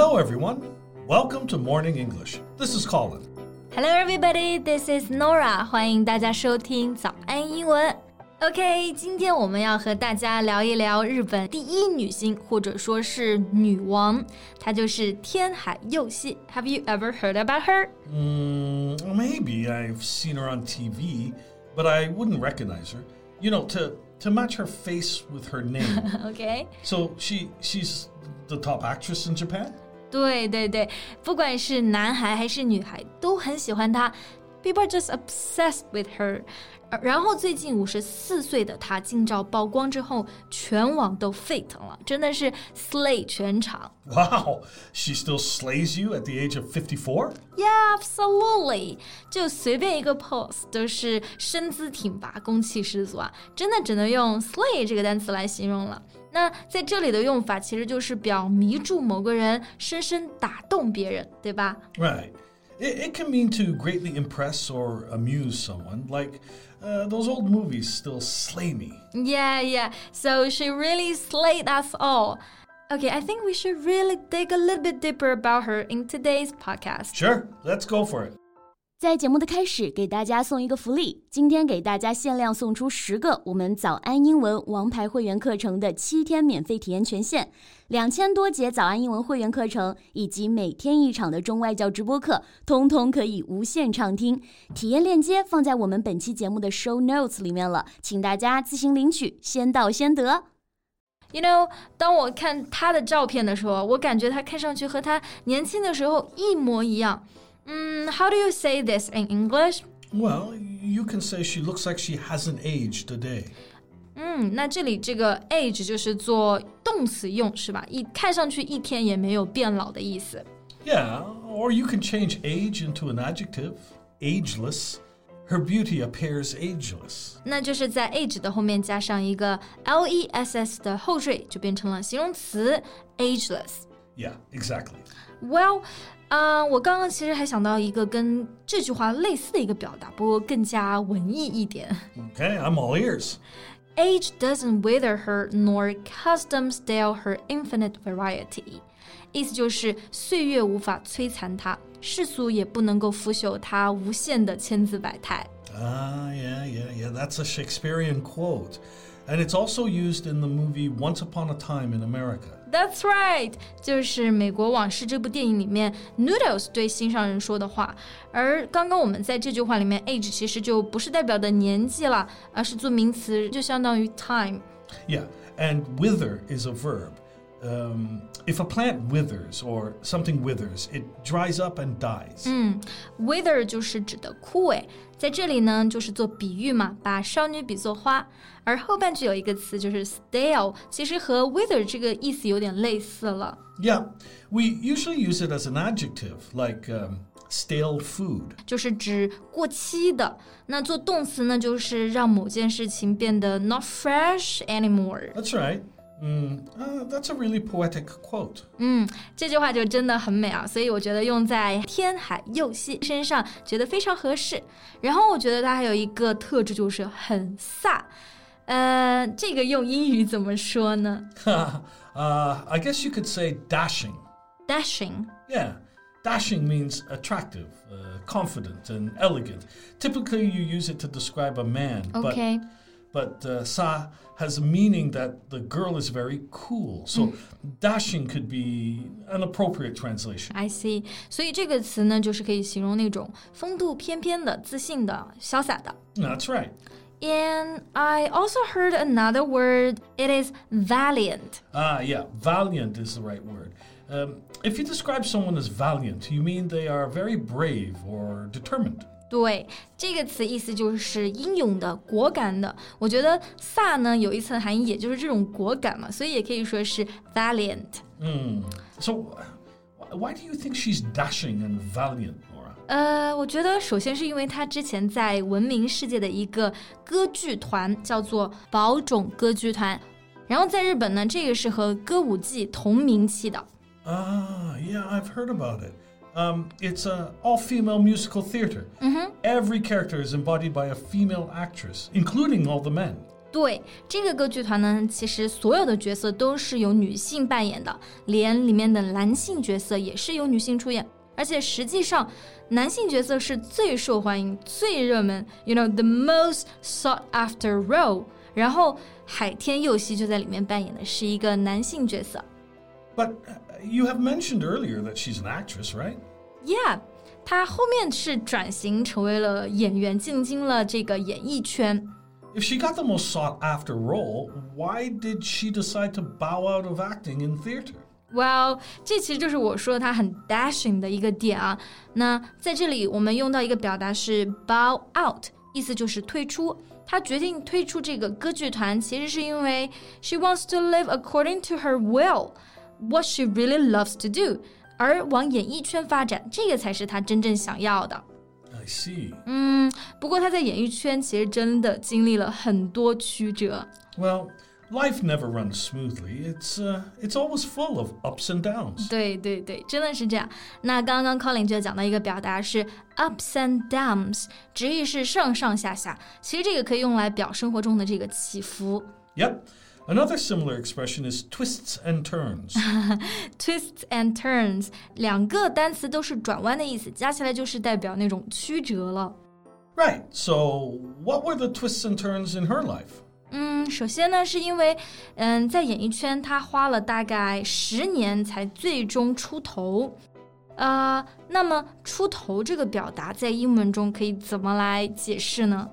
Hello, everyone. Welcome to Morning English. This is Colin. Hello, everybody. This is Norah. 欢迎大家收听早安英文。OK，今天我们要和大家聊一聊日本第一女星，或者说是女王，她就是天海佑希。Have you ever heard about her? Mm, maybe I've seen her on TV, but I wouldn't recognize her. You know, to to match her face with her name. okay. So she she's the top actress in Japan. 对对对，不管是男孩还是女孩，都很喜欢他。People are just obsessed with her。呃然后最近五十四岁的她近照曝光之后，全网都沸腾了，真的是 slay 全场。 Wow, she still slays you at the age of 54? Yeah, absolutely。就随便一个 pose 都是身姿挺拔、攻气十足啊，真的只能用 slay 这个单词来形容了。那在这里的用法其实就是表迷住某个人，深深打动别人，对吧？ Right. It, it can mean to greatly impress or amuse someone, like uh, those old movies still slay me. Yeah, yeah. So she really slayed us all. Okay, I think we should really dig a little bit deeper about her in today's podcast. Sure, let's go for it. 在节目的开始，给大家送一个福利，今天给大家限量送出十个我们早安英文王牌会员课程的七天免费体验权限，两千多节早安英文会员课程以及每天一场的中外教直播课，通通可以无限畅听。体验链接放在我们本期节目的 show notes 里面了，请大家自行领取，先到先得。You know，当我看他的照片的时候，我感觉他看上去和他年轻的时候一模一样。嗯，How do you say this in English？ Well, you can say she looks like she hasn't aged a day. 嗯，那这里这个 age 就是做动词用是吧？一看上去一天也没有变老的意思。 Yeah, or you can change age into an adjective, ageless. Her beauty appears ageless. 那就是在 age 的后面加上一个 l e s s 的后缀，就变成了形容词 ageless。 Yeah, exactly. Well，啊、我刚刚其实还想到一个跟这句话类似的一个表达，不过更加文艺一点。 Okay, I'm all ears. Age doesn't wither her, nor custom stale her infinite variety。意思就是岁月无法摧残她，世俗也不能够腐朽她无限的千姿百态。 Ah, yeah, yeah, yeah. That's a Shakespearean quote. And it's also used in the movie Once Upon a Time in America. That's right，就是《美国往事》这部电影里面 Noodles 对心上人说的话。而刚刚我们在这句话里面，age 其实就不是代表的年纪了，而是做名词，就相当于 time。 Yeah, and wither is a verb. Um, if a plant withers or something withers, it dries up and dies. Wither 就是指的枯萎，在这里呢就是做比喻嘛，把少女比作花。而后半句有一个词就是 stale，其实和 wither 这个意思有点类似了。 Yeah, we usually use it as an adjective, like um, stale food. 就是指过期的。那做动词呢，就是让某件事情变得 not fresh anymore。 That's right. Mm, uh, that's a really poetic quote. 这句话就真的很美啊，所以我觉得用在天海佑希身上觉得非常合适。然后我觉得它还有一个特质就是很飒。呃，这个用英语怎么说呢 uh, I guess you could say dashing. ？Dashing。 Yeah, dashing means attractive, uh, confident, and elegant. Typically, you use it to describe a man, OK， but but uh, sa has a meaning that the girl is very cool. So dashing could be an appropriate translation. I see。所以这个词呢，就是可以形容那种风度翩翩的、自信的、潇洒的。 That's right. And I also heard another word. It is valiant. Ah, yeah, valiant is the right word. Um, if you describe someone as valiant, you mean they are very brave or determined. 对，这个词意思就是英勇的、果敢的。我觉得“飒”呢有一层含义，也就是这种果敢嘛，所以也可以说是 valiant。嗯 So, wh- why do you think she's dashing and valiant, Laura? 呃，我觉得首先是因为她之前在闻名世界的一个歌剧团叫做宝冢歌剧团，然后在日本呢，这个是和歌舞伎同名气的。Ah, yeah, I've heard about it. Um, it's a all-female musical theater. Every character is embodied by a female actress, including all the men. 对，这个歌剧团呢，其实所有的角色都是由女性扮演的，连里面的男性角色也是由女性出演。而且实际上，男性角色是最受欢迎、最热门，you know the most sought after role。然后海天佑希就在里面扮演的是一个男性角色。But you have mentioned earlier that she's an actress, right? Yeah，她后面是转型成为了演员，进军了这个演艺圈。If she got the most sought after role, why did she decide to bow out of acting in theater? Well，这其实就是我说她很 dashing 的一个点啊。那在这里我们用到一个表达是 bow out，意思就是退出。她决定退出这个歌剧团，其实是因为 she wants to live according to her will, what she really loves to do， 而往演艺圈发展，这个才是他真正想要的。I see. 嗯，不过他在演艺圈其实真的经历了很多曲折。Well, life never runs smoothly. It's uh, it's always full of ups and downs. 对对对，真的是这样。那刚刚 Colin 就讲到一个表达是 ups and downs，直译是上上下下。其实这个可以用来表生活中的这个起伏。Yep. Another similar expression is twists and turns. twists and turns 两个单词都是转弯的意思，加起来就是代表那种曲折了。 right. So, what were the twists and turns in her life? 嗯，首先呢，是因为嗯，在演艺圈他花了大概十年才最终出头。呃，那么出头这个表达在英文中可以怎么来解释呢？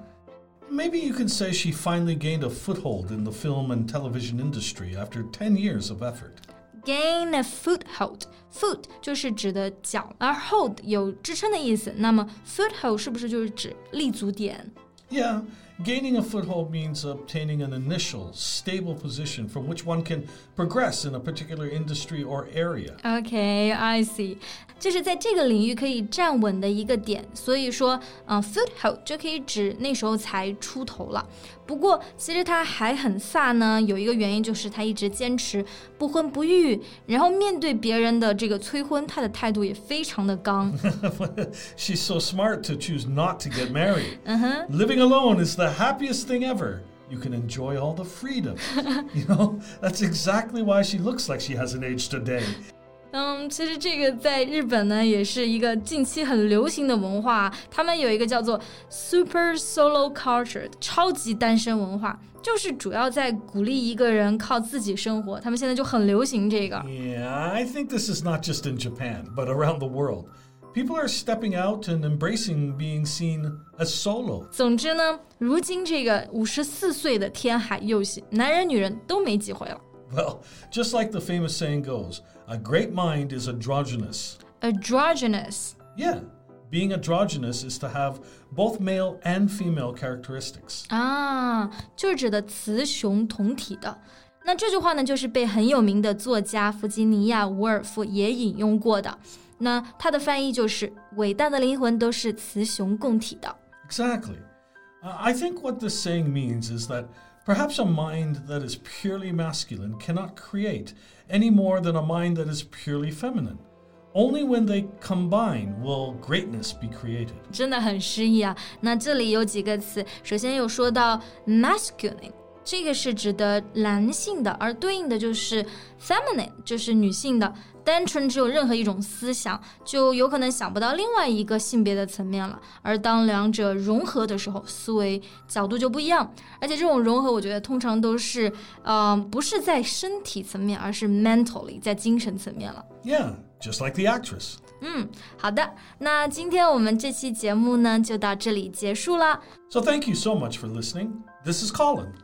Maybe you can say she finally gained a foothold in the film and television industry after 10 years of effort. gain a foothold。foot 就是指的脚，而 hold 有支撑的意思。那么 foothold 是不是就是指立足点？ Yeah, gaining a foothold means obtaining an initial, stable position from which one can progress in a particular industry or area. Okay, I see，就是在这个领域可以站稳的一个点，所以说，嗯、f o o t h o l d 就可以指那时候才出头了。不过，其实他还很飒呢，有一个原因就是他一直坚持不婚不育，然后面对别人的这个催婚，他的态度也非常的刚。 She's so smart to choose not to get married. Living alone is the happiest thing ever. You can enjoy all the freedom. you know, that's exactly why she looks like she hasn't aged a day. 嗯，其实这个在日本呢，也是一个近期很流行的文化。他们有一个叫做 Super Solo Culture 超级单身文化，就是主要在鼓励一个人靠自己生活。他们现在就很流行这个。 Yeah, I think this is not just in Japan, but around the world. People are stepping out and embracing being seen as solo. 总之呢，如今这个五十四岁的天海佑希，男人女人都没机会了。 Well, just like the famous saying goes, a great mind is androgynous. Androgynous， Yeah, being androgynous is to have both male and female characteristics. 啊，就是指的雌雄同体的。那这句话呢，就是被很有名的作家弗吉尼亚·伍尔夫也引用过的。 那它的翻译就是：伟大的灵魂都是雌雄共体的。Exactly. Uh, I think what this saying means is that perhaps a mind that is purely masculine cannot create any more than a mind that is purely feminine. Only when they combine will greatness be created. 真的很诗意啊。那这里有几个词，首先有说到 masculine，这个是指的男性的，而对应的就是 feminine，就是女性的。单纯只有任何一种思想，就有可能想不到另外一个性别的层面了。而当两者融合的时候，思维角度就不一样。而且这种融合，我觉得通常都是，呃，不是在身体层面，而是 mentally 在精神层面了。 Yeah, just like the actress. 嗯，好的，那今天我们这期节目呢就到这里结束了。 So thank you so much for listening. This is Colin.